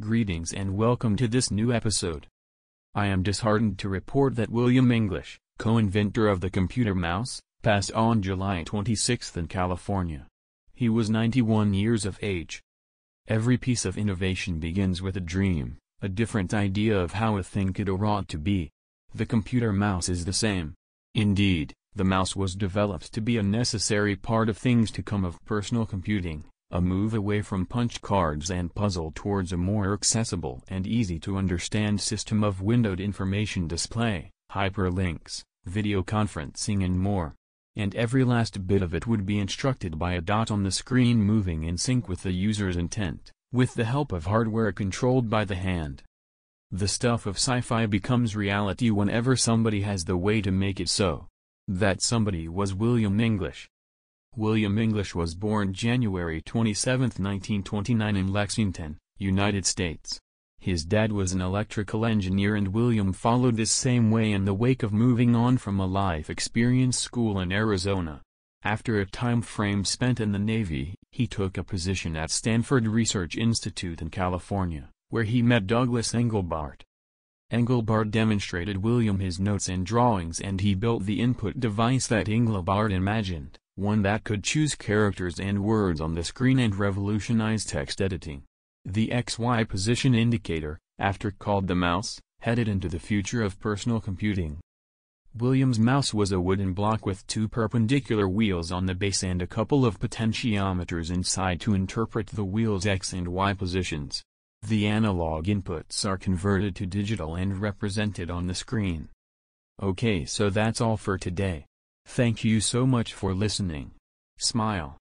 Greetings and welcome to this new episode. I am disheartened to report that William English, co-inventor of the computer mouse, passed on July 26 in California. He was 91 years of age. Every piece of innovation begins with a dream, a different idea of how a thing could or ought to be. The computer mouse is the same. Indeed, the mouse was developed to be a necessary part of things to come of personal computing a move away from punch cards and puzzle towards a more accessible and easy-to-understand system of windowed information display, hyperlinks, video conferencing and more. And every last bit of it would be instructed by a dot on the screen moving in sync with the user's intent, with the help of hardware controlled by the hand. The stuff of sci-fi becomes reality whenever somebody has the way to make it so. That somebody was William English. William English was born January 27, 1929 in Lexington, United States. His dad was an electrical engineer and William followed this same way in the wake of moving on from a life experience school in Arizona. After a time frame spent in the Navy, he took a position at Stanford Research Institute in California, where he met Douglas Engelbart. Engelbart demonstrated William his notes and drawings and he built the input device that Engelbart imagined one that could choose characters and words on the screen and revolutionize text editing. The XY position indicator, after called the mouse, headed into the future of personal computing. Williams' mouse was a wooden block with two perpendicular wheels on the base and a couple of potentiometers inside to interpret the wheel's X and Y positions. The analog inputs are converted to digital and represented on the screen. Okay so that's all for today. Thank you so much for listening. Smile.